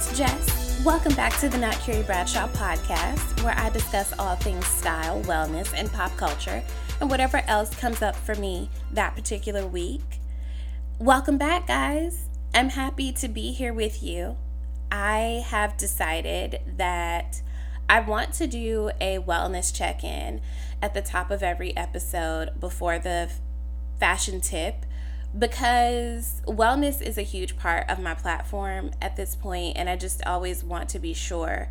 it's Jess. Welcome back to the Not Carrie Bradshaw podcast, where I discuss all things style, wellness, and pop culture, and whatever else comes up for me that particular week. Welcome back, guys. I'm happy to be here with you. I have decided that I want to do a wellness check in at the top of every episode before the fashion tip because wellness is a huge part of my platform at this point and I just always want to be sure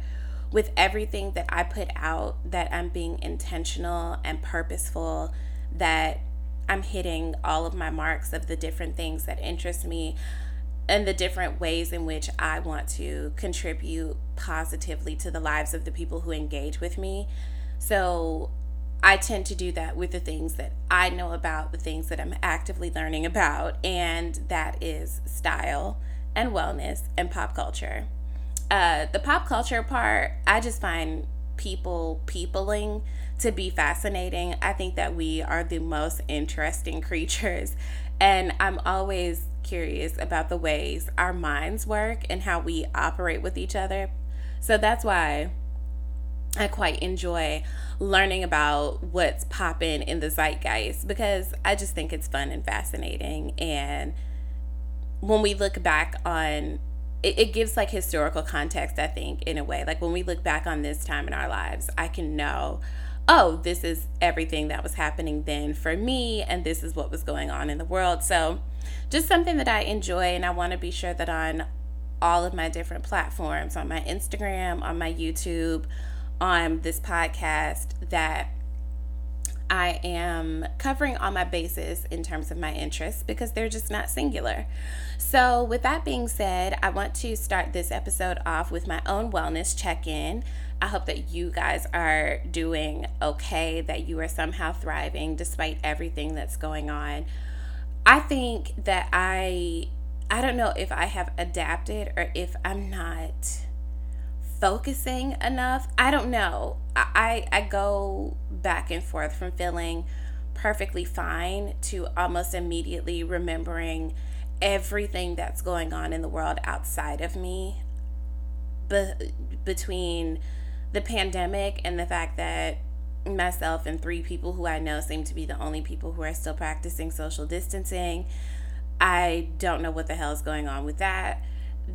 with everything that I put out that I'm being intentional and purposeful that I'm hitting all of my marks of the different things that interest me and the different ways in which I want to contribute positively to the lives of the people who engage with me. So I tend to do that with the things that I know about, the things that I'm actively learning about, and that is style and wellness and pop culture. Uh, the pop culture part, I just find people peopling to be fascinating. I think that we are the most interesting creatures, and I'm always curious about the ways our minds work and how we operate with each other. So that's why I quite enjoy learning about what's popping in the zeitgeist because I just think it's fun and fascinating. And when we look back on it, it, gives like historical context, I think, in a way. Like when we look back on this time in our lives, I can know, oh, this is everything that was happening then for me, and this is what was going on in the world. So, just something that I enjoy, and I want to be sure that on all of my different platforms, on my Instagram, on my YouTube, on this podcast that I am covering all my bases in terms of my interests because they're just not singular. So, with that being said, I want to start this episode off with my own wellness check in. I hope that you guys are doing okay, that you are somehow thriving despite everything that's going on. I think that I I don't know if I have adapted or if I'm not focusing enough. I don't know. I, I, go back and forth from feeling perfectly fine to almost immediately remembering everything that's going on in the world outside of me. Be- between the pandemic and the fact that myself and three people who I know seem to be the only people who are still practicing social distancing. I don't know what the hell is going on with that.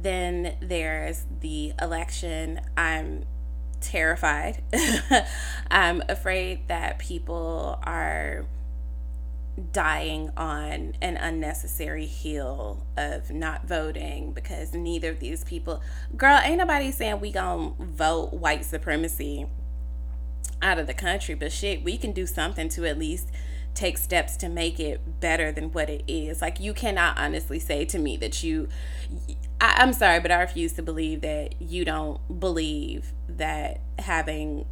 Then there's the election. I'm terrified. I'm afraid that people are dying on an unnecessary hill of not voting because neither of these people girl ain't nobody saying we gonna vote white supremacy out of the country but shit we can do something to at least take steps to make it better than what it is like you cannot honestly say to me that you I, I'm sorry, but I refuse to believe that you don't believe that having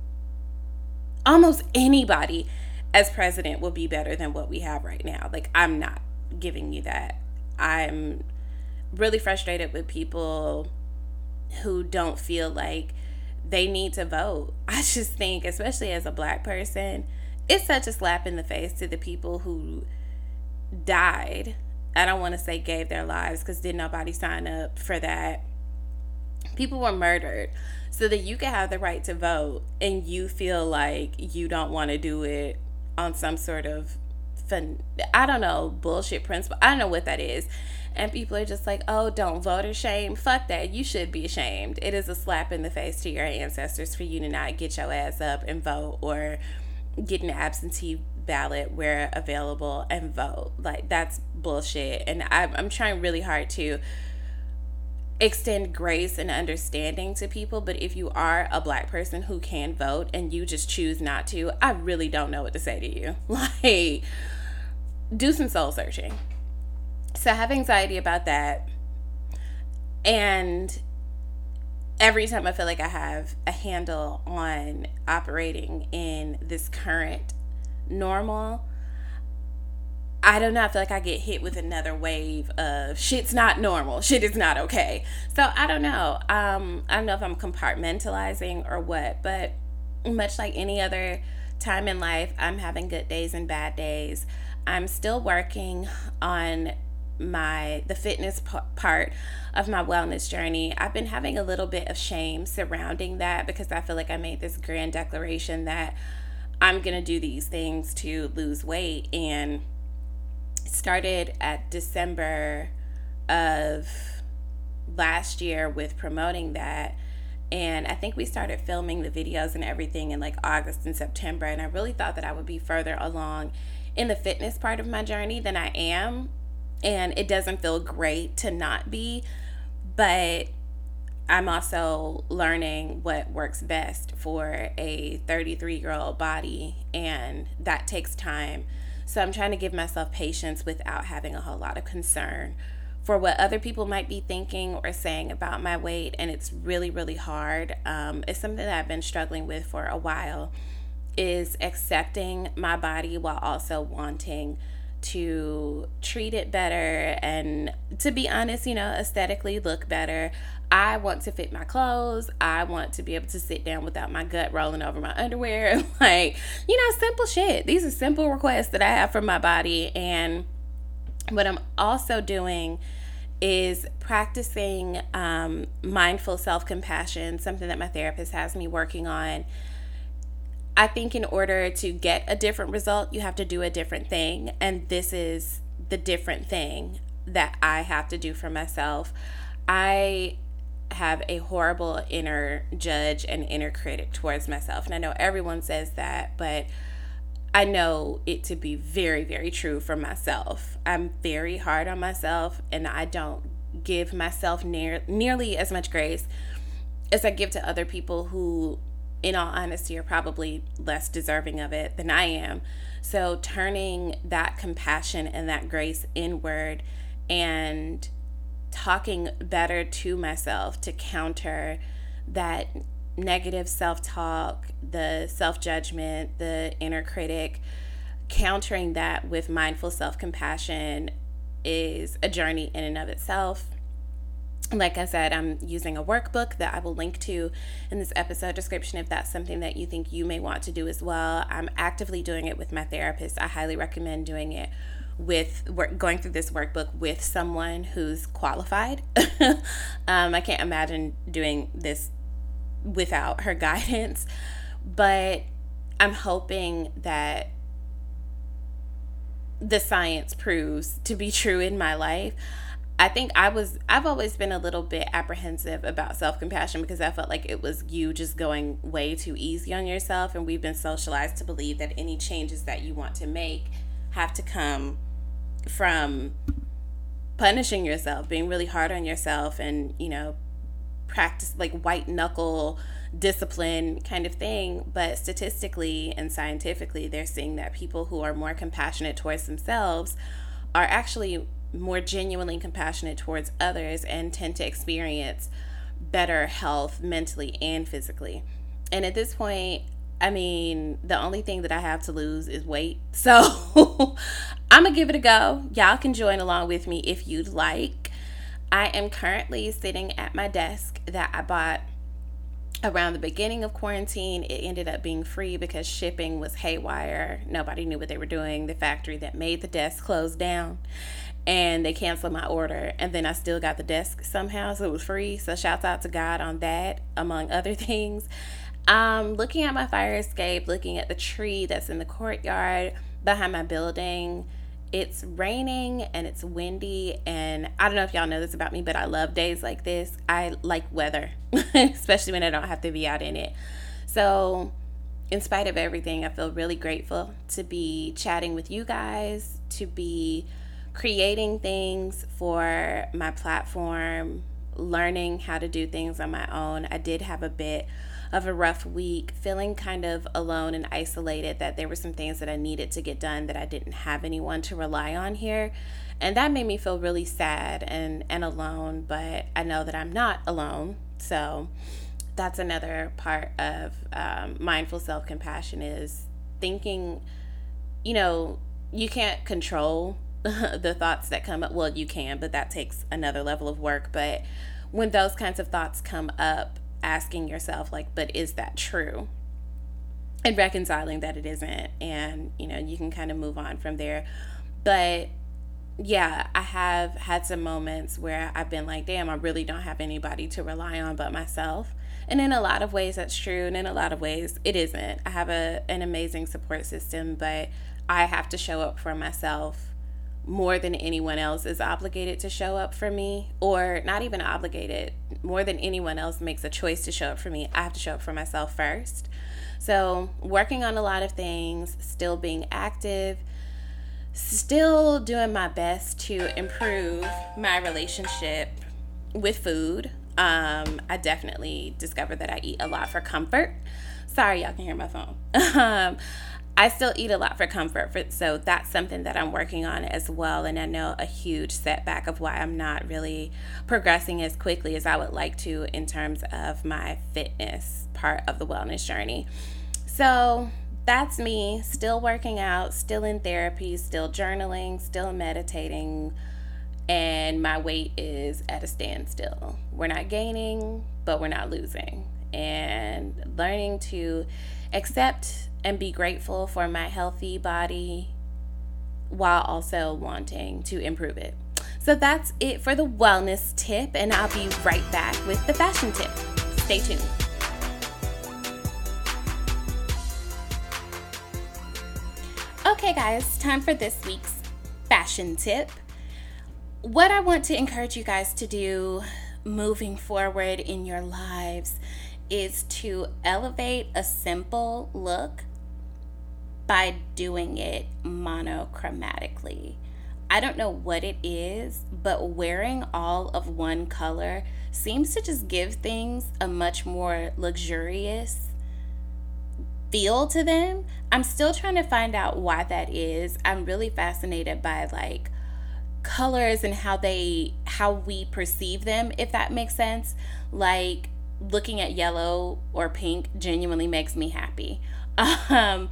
almost anybody as president will be better than what we have right now. Like, I'm not giving you that. I'm really frustrated with people who don't feel like they need to vote. I just think, especially as a black person, it's such a slap in the face to the people who died I don't want to say gave their lives because did nobody sign up for that. People were murdered so that you could have the right to vote and you feel like you don't want to do it on some sort of fun, I don't know, bullshit principle. I don't know what that is. And people are just like, oh, don't vote or shame. Fuck that. You should be ashamed. It is a slap in the face to your ancestors for you to not get your ass up and vote or get an absentee ballot where available and vote. Like that's bullshit. And I'm, I'm trying really hard to extend grace and understanding to people. But if you are a black person who can vote and you just choose not to, I really don't know what to say to you. Like, do some soul searching. So I have anxiety about that. And every time I feel like I have a handle on operating in this current normal, I don't know. I feel like I get hit with another wave of shit's not normal. Shit is not okay. So I don't know. Um, I don't know if I'm compartmentalizing or what, but much like any other time in life, I'm having good days and bad days. I'm still working on my the fitness p- part of my wellness journey i've been having a little bit of shame surrounding that because i feel like i made this grand declaration that i'm going to do these things to lose weight and started at december of last year with promoting that and I think we started filming the videos and everything in like August and September. And I really thought that I would be further along in the fitness part of my journey than I am. And it doesn't feel great to not be. But I'm also learning what works best for a 33 year old body. And that takes time. So I'm trying to give myself patience without having a whole lot of concern for what other people might be thinking or saying about my weight. And it's really, really hard. Um, it's something that I've been struggling with for a while is accepting my body while also wanting to treat it better and to be honest, you know, aesthetically look better. I want to fit my clothes. I want to be able to sit down without my gut rolling over my underwear. like, you know, simple shit. These are simple requests that I have for my body and what I'm also doing is practicing um, mindful self compassion, something that my therapist has me working on. I think in order to get a different result, you have to do a different thing. And this is the different thing that I have to do for myself. I have a horrible inner judge and inner critic towards myself. And I know everyone says that, but I know it to be very, very true for myself. I'm very hard on myself and I don't give myself near, nearly as much grace as I give to other people who, in all honesty, are probably less deserving of it than I am. So, turning that compassion and that grace inward and talking better to myself to counter that negative self talk, the self judgment, the inner critic, countering that with mindful self compassion is a journey in and of itself. Like I said, I'm using a workbook that I will link to in this episode description if that's something that you think you may want to do as well. I'm actively doing it with my therapist. I highly recommend doing it with going through this workbook with someone who's qualified. um, I can't imagine doing this without her guidance. But I'm hoping that the science proves to be true in my life. I think I was I've always been a little bit apprehensive about self-compassion because I felt like it was you just going way too easy on yourself and we've been socialized to believe that any changes that you want to make have to come from punishing yourself, being really hard on yourself and, you know, practice like white knuckle discipline kind of thing. But statistically and scientifically, they're seeing that people who are more compassionate towards themselves are actually more genuinely compassionate towards others and tend to experience better health mentally and physically. And at this point, I mean, the only thing that I have to lose is weight. So I'm going to give it a go. Y'all can join along with me if you'd like. I am currently sitting at my desk that I bought around the beginning of quarantine. It ended up being free because shipping was haywire. Nobody knew what they were doing. The factory that made the desk closed down and they canceled my order. And then I still got the desk somehow, so it was free. So shouts out to God on that, among other things. Um, looking at my fire escape, looking at the tree that's in the courtyard behind my building it's raining and it's windy and i don't know if y'all know this about me but i love days like this i like weather especially when i don't have to be out in it so in spite of everything i feel really grateful to be chatting with you guys to be creating things for my platform learning how to do things on my own i did have a bit of a rough week, feeling kind of alone and isolated, that there were some things that I needed to get done that I didn't have anyone to rely on here. And that made me feel really sad and, and alone, but I know that I'm not alone. So that's another part of um, mindful self compassion is thinking, you know, you can't control the thoughts that come up. Well, you can, but that takes another level of work. But when those kinds of thoughts come up, asking yourself like but is that true and reconciling that it isn't and you know you can kind of move on from there but yeah, I have had some moments where I've been like, damn, I really don't have anybody to rely on but myself. And in a lot of ways, that's true. And in a lot of ways, it isn't. I have a, an amazing support system, but I have to show up for myself more than anyone else is obligated to show up for me, or not even obligated, more than anyone else makes a choice to show up for me. I have to show up for myself first. So, working on a lot of things, still being active, still doing my best to improve my relationship with food. Um, I definitely discovered that I eat a lot for comfort. Sorry, y'all can hear my phone. um, I still eat a lot for comfort, for, so that's something that I'm working on as well. And I know a huge setback of why I'm not really progressing as quickly as I would like to in terms of my fitness part of the wellness journey. So that's me, still working out, still in therapy, still journaling, still meditating, and my weight is at a standstill. We're not gaining, but we're not losing. And learning to accept and be grateful for my healthy body while also wanting to improve it. So that's it for the wellness tip, and I'll be right back with the fashion tip. Stay tuned. Okay, guys, time for this week's fashion tip. What I want to encourage you guys to do moving forward in your lives is to elevate a simple look by doing it monochromatically. I don't know what it is, but wearing all of one color seems to just give things a much more luxurious feel to them. I'm still trying to find out why that is. I'm really fascinated by like colors and how they how we perceive them if that makes sense. Like looking at yellow or pink genuinely makes me happy. Um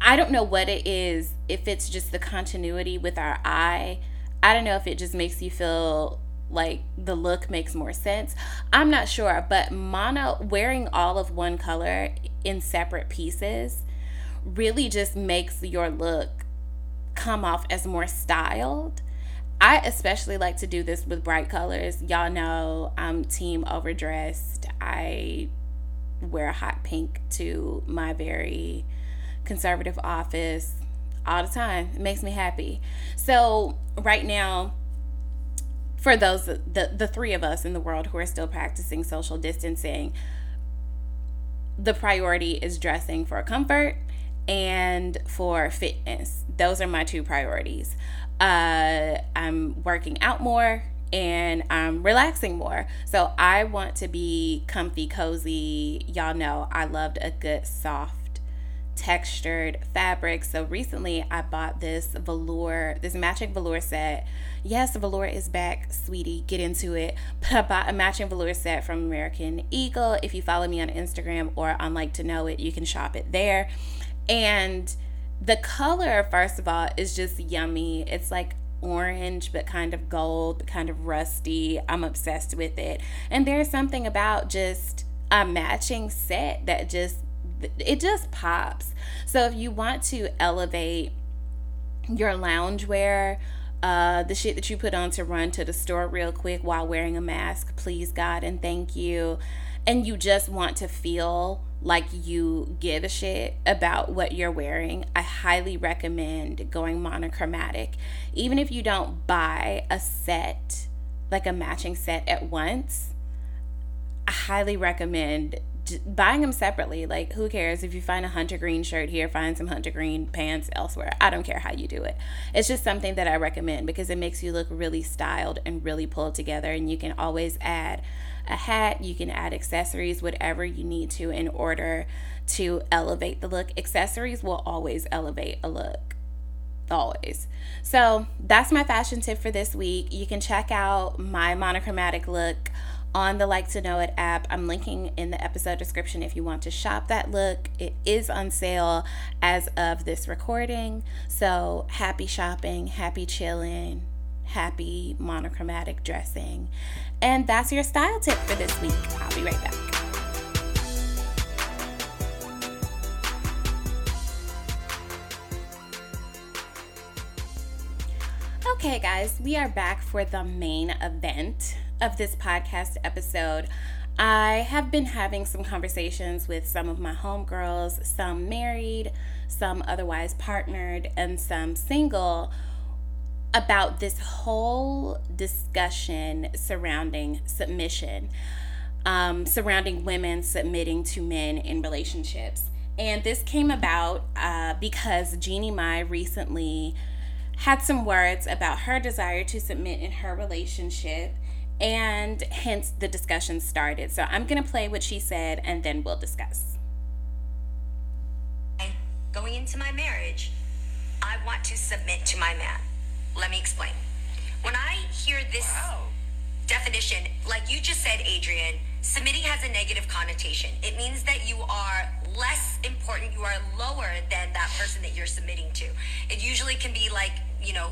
I don't know what it is, if it's just the continuity with our eye. I don't know if it just makes you feel like the look makes more sense. I'm not sure, but mono wearing all of one color in separate pieces really just makes your look come off as more styled. I especially like to do this with bright colors. Y'all know I'm team overdressed. I wear hot pink to my very conservative office all the time. It makes me happy. So, right now, for those the the three of us in the world who are still practicing social distancing, the priority is dressing for comfort and for fitness. Those are my two priorities. Uh, I'm working out more and I'm relaxing more. So I want to be comfy, cozy. Y'all know I loved a good soft textured fabric. So recently I bought this velour, this matching velour set. Yes, velour is back, sweetie. Get into it. But I bought a matching velour set from American Eagle. If you follow me on Instagram or on Like to Know It, you can shop it there. And the color, first of all, is just yummy. It's like orange, but kind of gold, kind of rusty. I'm obsessed with it. And there's something about just a matching set that just it just pops. So if you want to elevate your loungewear, uh, the shit that you put on to run to the store real quick while wearing a mask, please God and thank you. And you just want to feel like you give a shit about what you're wearing, I highly recommend going monochromatic. Even if you don't buy a set, like a matching set at once, I highly recommend buying them separately. Like, who cares if you find a hunter green shirt here, find some hunter green pants elsewhere? I don't care how you do it. It's just something that I recommend because it makes you look really styled and really pulled together. And you can always add a hat, you can add accessories, whatever you need to in order to elevate the look. Accessories will always elevate a look always. So that's my fashion tip for this week. You can check out my monochromatic look on the Like to Know It app. I'm linking in the episode description if you want to shop that look. It is on sale as of this recording. So happy shopping, happy chilling, happy monochromatic dressing. And that's your style tip for this week. I'll be right back. Okay, guys, we are back for the main event of this podcast episode. I have been having some conversations with some of my homegirls, some married, some otherwise partnered, and some single, about this whole discussion surrounding submission, um, surrounding women submitting to men in relationships. And this came about uh, because Jeannie Mai recently had some words about her desire to submit in her relationship and hence the discussion started. So I'm going to play what she said and then we'll discuss. Going into my marriage, I want to submit to my man. Let me explain. When I hear this wow. definition, like you just said, Adrienne, submitting has a negative connotation. It means that you are less important, you are lower than that person that you're submitting to. It usually can be like, you know,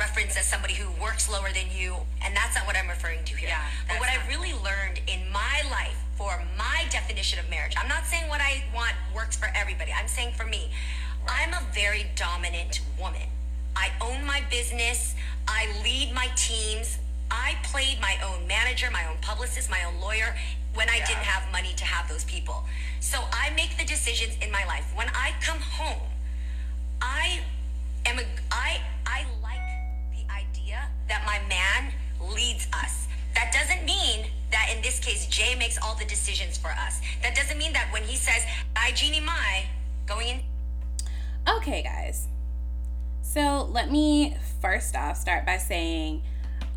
referenced as somebody who works lower than you, and that's not what I'm referring to here. Yeah, but what I really learned in my life for my definition of marriage, I'm not saying what I want works for everybody. I'm saying for me, right. I'm a very dominant woman. I own my business. I lead my teams. I played my own manager, my own publicist, my own lawyer when I yeah. didn't have money to have those people. So I make the decisions in my life. When I come home, I am a I I that my man leads us. That doesn't mean that in this case, Jay makes all the decisions for us. That doesn't mean that when he says, I, Jeannie Mai, going in. Okay, guys. So let me first off start by saying,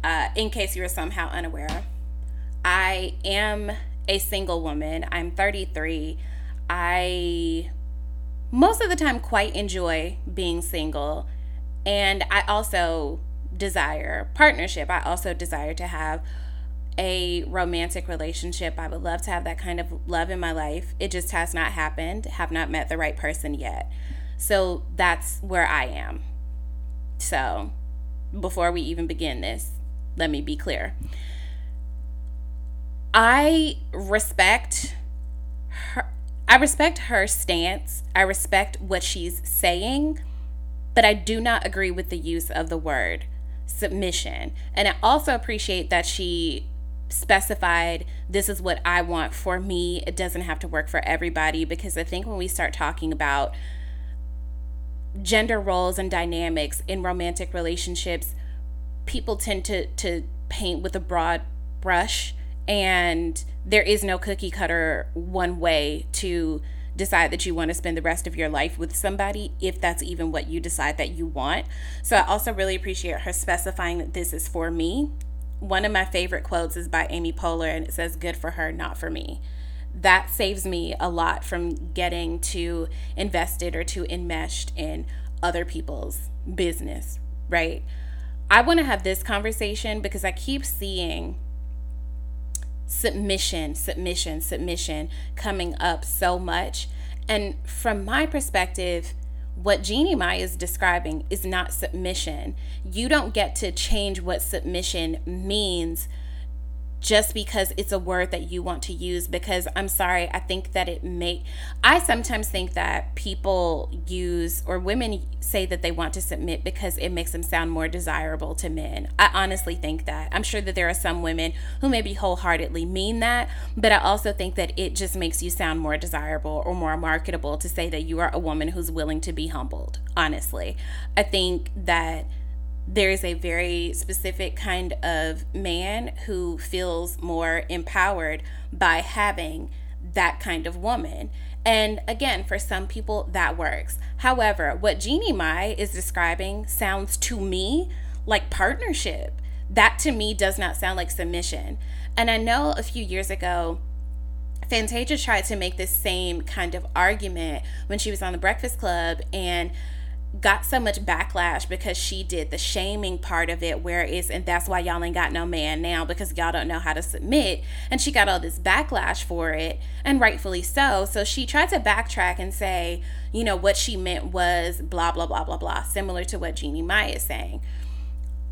uh, in case you were somehow unaware, I am a single woman. I'm 33. I most of the time quite enjoy being single. And I also desire partnership. I also desire to have a romantic relationship. I would love to have that kind of love in my life. It just has not happened. Have not met the right person yet. So that's where I am. So before we even begin this, let me be clear. I respect her I respect her stance. I respect what she's saying, but I do not agree with the use of the word submission. And I also appreciate that she specified this is what I want for me. It doesn't have to work for everybody because I think when we start talking about gender roles and dynamics in romantic relationships, people tend to to paint with a broad brush and there is no cookie cutter one way to decide that you want to spend the rest of your life with somebody, if that's even what you decide that you want. So I also really appreciate her specifying that this is for me. One of my favorite quotes is by Amy Poehler, and it says, Good for her, not for me. That saves me a lot from getting too invested or too enmeshed in other people's business, right? I want to have this conversation because I keep seeing submission, submission, submission coming up so much. And from my perspective, what Jeannie Mai is describing is not submission. You don't get to change what submission means just because it's a word that you want to use because I'm sorry, I think that it may I sometimes think that people use or women say that they want to submit because it makes them sound more desirable to men. I honestly think that. I'm sure that there are some women who maybe wholeheartedly mean that, but I also think that it just makes you sound more desirable or more marketable to say that you are a woman who's willing to be humbled. Honestly, I think that there is a very specific kind of man who feels more empowered by having that kind of woman. And again, for some people, that works. However, what Jeannie Mai is describing sounds to me like partnership. That to me does not sound like submission. And I know a few years ago, Fantasia tried to make this same kind of argument when she was on the Breakfast Club and got so much backlash because she did the shaming part of it where it's and that's why y'all ain't got no man now because y'all don't know how to submit. And she got all this backlash for it and rightfully so. So she tried to backtrack and say you know what she meant was blah blah blah blah blah similar to what Jeannie Mai is saying.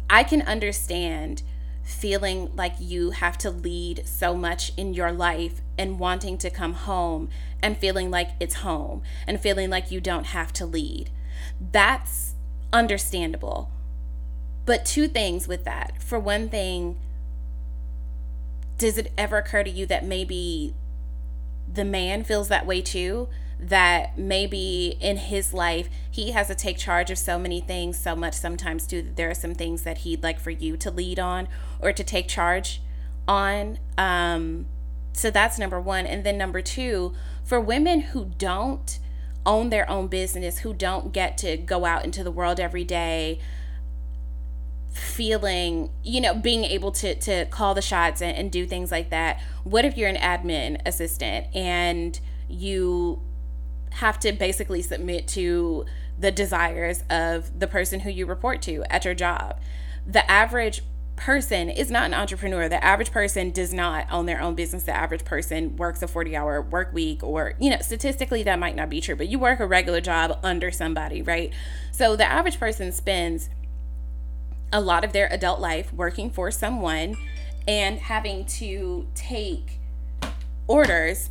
I can understand feeling like you have to lead so much in your life and wanting to come home and feeling like it's home and feeling like you don't have to lead that's understandable. But two things with that. For one thing, does it ever occur to you that maybe the man feels that way too? That maybe in his life he has to take charge of so many things so much sometimes too that there are some things that he'd like for you to lead on or to take charge on. Um, so that's number one. And then number two, for women who don't own their own business, who don't get to go out into the world every day, feeling you know being able to to call the shots and, and do things like that. What if you're an admin assistant and you have to basically submit to the desires of the person who you report to at your job? The average person is not an entrepreneur. The average person does not own their own business. The average person works a 40 hour work week or you know statistically that might not be true but you work a regular job under somebody right? So the average person spends a lot of their adult life working for someone and having to take orders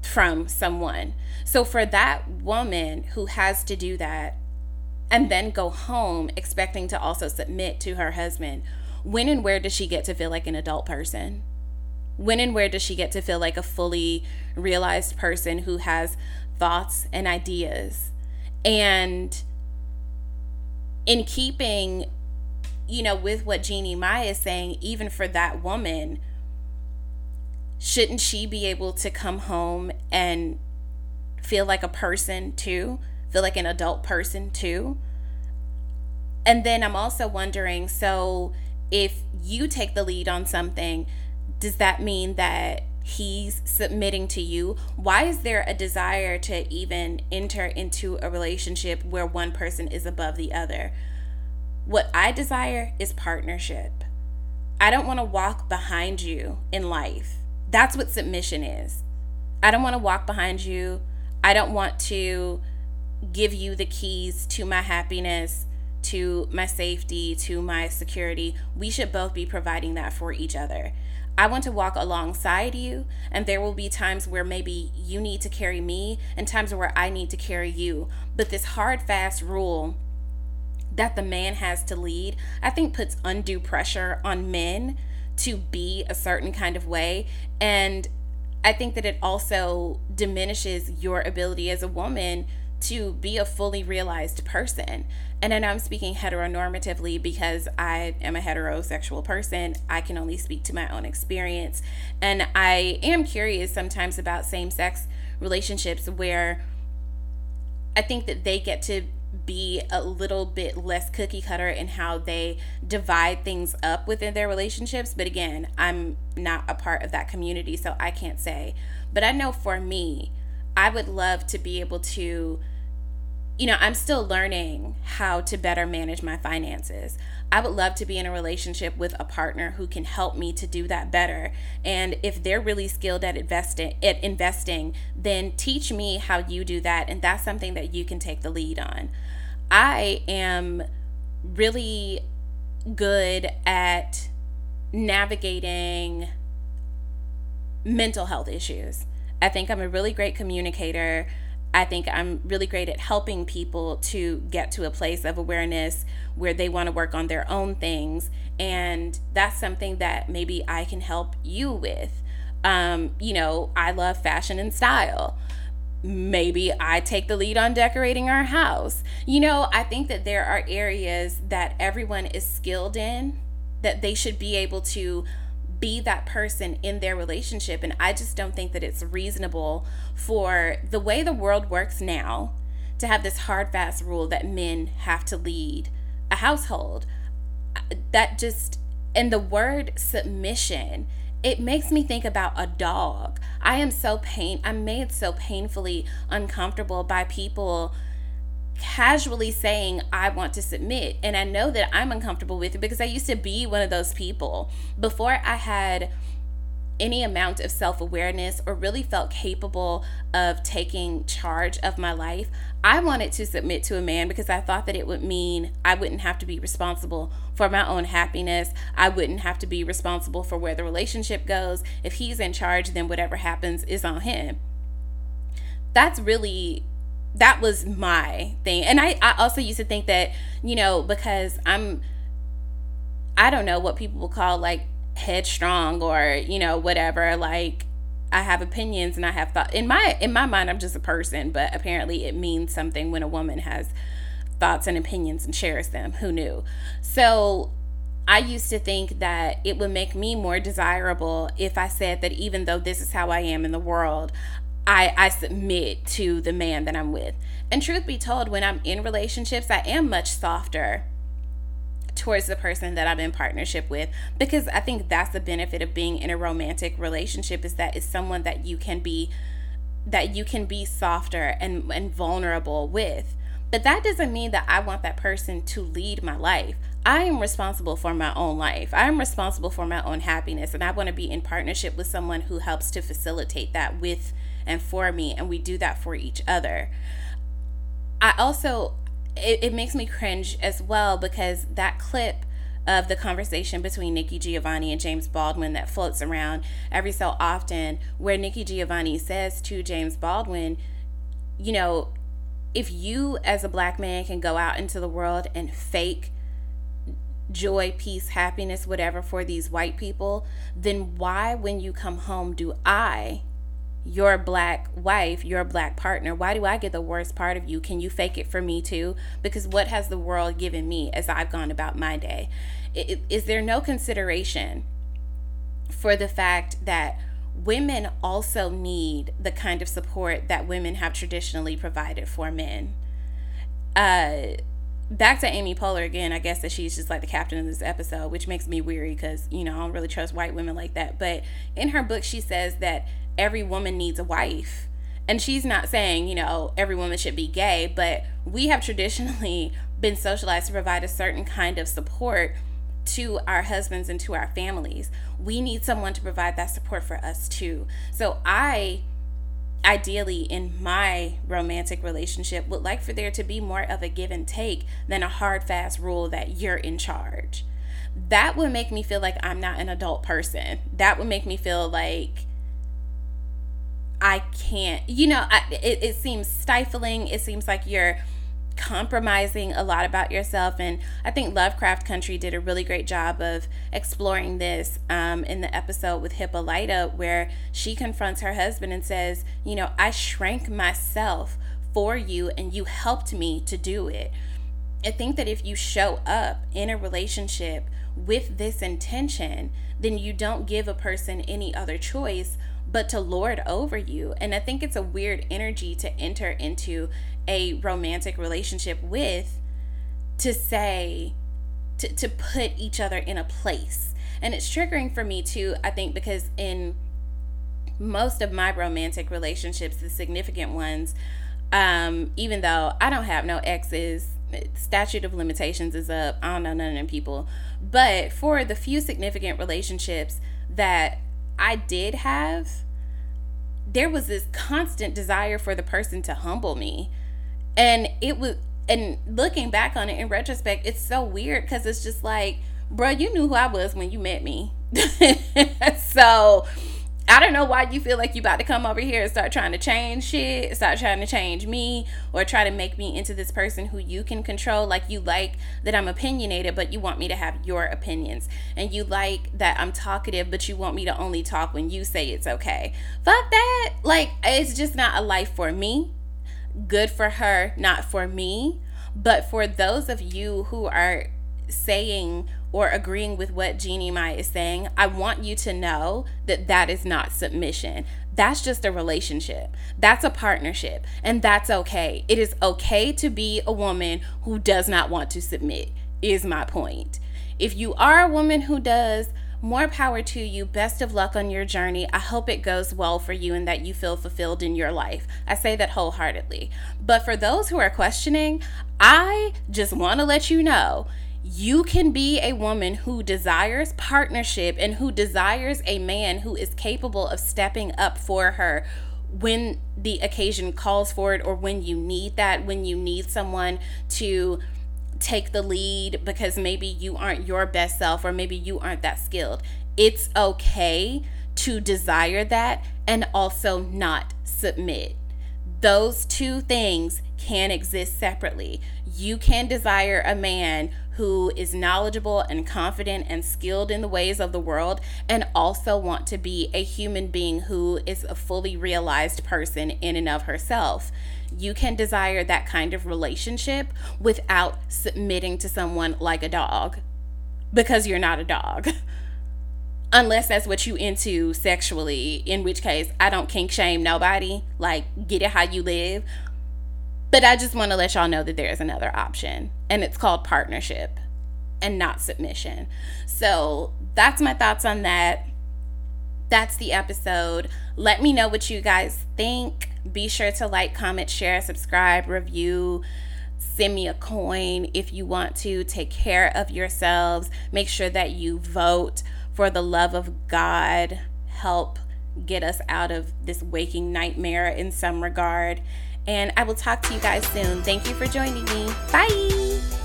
from someone. So for that woman who has to do that and then go home expecting to also submit to her husband, when and where does she get to feel like an adult person? When and where does she get to feel like a fully realized person who has thoughts and ideas? And in keeping you know, with what Jeannie Mai is saying, even for that woman, shouldn't she be able to come home and feel like a person too? Feel like an adult person too? And then I'm also wondering so if you take the lead on something, does that mean that he's submitting to you? Why is there a desire to even enter into a relationship where one person is above the other? What I desire is partnership. I don't want to walk behind you in life. That's what submission is. I don't want to walk behind you. I don't want to give you the keys to my happiness, to my safety, to my security. We should both be providing that for each other. I want to walk alongside you, and there will be times where maybe you need to carry me and times where I need to carry you. But this hard, fast rule that the man has to lead, I think puts undue pressure on men to be a certain kind of way. And I think that it also diminishes your ability as a woman to be a fully realized person. And I know I'm speaking heteronormatively because I am a heterosexual person. I can only speak to my own experience. And I am curious sometimes about same sex relationships where I think that they get to be a little bit less cookie cutter in how they divide things up within their relationships. But again, I'm not a part of that community, so I can't say. But I know for me, I would love to be able to you know, I'm still learning how to better manage my finances. I would love to be in a relationship with a partner who can help me to do that better. And if they're really skilled at investing, at investing, then teach me how you do that and that's something that you can take the lead on. I am really good at navigating mental health issues. I think I'm a really great communicator. I think I'm really great at helping people to get to a place of awareness where they want to work on their own things. And that's something that maybe I can help you with. Um, you know, I love fashion and style maybe I take the lead on decorating our house. You know, I think that there are areas that everyone is skilled in that they should be able to be that person in their relationship. And I just don't think that it's reasonable for the way the world works now to have this hard, fast rule that men have to lead a household. That just, and the word submission it makes me think about a dog. I am so pain I'm made so painfully uncomfortable by people casually saying I want to submit and I know that I'm uncomfortable with it because I used to be one of those people before I had any amount of self awareness or really felt capable of taking charge of my life, I wanted to submit to a man because I thought that it would mean I wouldn't have to be responsible for my own happiness. I wouldn't have to be responsible for where the relationship goes. If he's in charge, then whatever happens is on him. That's really that was my thing. And I, I also used to think that, you know, because I'm I don't know what people will call like headstrong or, you know, whatever. Like, I have opinions and I have thought in my in my mind I'm just a person, but apparently it means something when a woman has thoughts and opinions and shares them. Who knew? So I used to think that it would make me more desirable if I said that even though this is how I am in the world, I, I submit to the man that I'm with. And truth be told, when I'm in relationships, I am much softer towards the person that I'm in partnership with because I think that's the benefit of being in a romantic relationship is that it's someone that you can be that you can be softer and, and vulnerable with. But that doesn't mean that I want that person to lead my life. I am responsible for my own life. I am responsible for my own happiness and I want to be in partnership with someone who helps to facilitate that with and for me and we do that for each other. I also it, it makes me cringe as well because that clip of the conversation between Nikki Giovanni and James Baldwin that floats around every so often, where Nikki Giovanni says to James Baldwin, you know, if you as a black man can go out into the world and fake joy, peace, happiness, whatever for these white people, then why, when you come home, do I your black wife, your black partner, why do I get the worst part of you? Can you fake it for me too? Because what has the world given me as I've gone about my day? Is there no consideration for the fact that women also need the kind of support that women have traditionally provided for men? Uh, back to Amy Poehler again, I guess that she's just like the captain of this episode, which makes me weary because, you know, I don't really trust white women like that. But in her book, she says that every woman needs a wife. And she's not saying, you know, every woman should be gay, but we have traditionally been socialized to provide a certain kind of support to our husbands and to our families. We need someone to provide that support for us too. So I ideally in my romantic relationship would like for there to be more of a give and take than a hard fast rule that you're in charge. That would make me feel like I'm not an adult person. That would make me feel like I can't, you know, I, it, it seems stifling. It seems like you're compromising a lot about yourself. And I think Lovecraft Country did a really great job of exploring this um, in the episode with Hippolyta, where she confronts her husband and says, You know, I shrank myself for you and you helped me to do it. I think that if you show up in a relationship with this intention, then you don't give a person any other choice but to lord over you. And I think it's a weird energy to enter into a romantic relationship with to say, to, to put each other in a place. And it's triggering for me too, I think, because in most of my romantic relationships, the significant ones, um, even though I don't have no exes, statute of limitations is up. I don't know none of them people. But for the few significant relationships that I did have, there was this constant desire for the person to humble me. And it was, and looking back on it in retrospect, it's so weird because it's just like, bro, you knew who I was when you met me. so I don't know why you feel like you about to come over here and start trying to change shit, start trying to change me, or try to make me into this person who you can control. Like you like that I'm opinionated, but you want me to have your opinions. And you like that I'm talkative, but you want me to only talk when you say it's okay. Fuck that. Like, it's just not a life for me. Good for her, not for me. But for those of you who are saying or agreeing with what Jeannie Mai is saying, I want you to know that that is not submission. That's just a relationship. That's a partnership. And that's okay. It is okay to be a woman who does not want to submit, is my point. If you are a woman who does, more power to you. Best of luck on your journey. I hope it goes well for you and that you feel fulfilled in your life. I say that wholeheartedly. But for those who are questioning, I just want to let you know you can be a woman who desires partnership and who desires a man who is capable of stepping up for her when the occasion calls for it or when you need that, when you need someone to take the lead because maybe you aren't your best self or maybe you aren't that skilled. It's okay to desire that and also not submit those two things can exist separately. You can desire a man who is knowledgeable and confident and skilled in the ways of the world, and also want to be a human being who is a fully realized person in and of herself. You can desire that kind of relationship without submitting to someone like a dog because you're not a dog. Unless that's what you into sexually, in which case I don't kink shame nobody. Like, get it how you live. But I just want to let y'all know that there is another option, and it's called partnership and not submission. So that's my thoughts on that. That's the episode. Let me know what you guys think. Be sure to like, comment, share, subscribe, review. Send me a coin if you want to. Take care of yourselves. Make sure that you vote for the love of God. Help get us out of this waking nightmare in some regard. And I will talk to you guys soon. Thank you for joining me. Bye.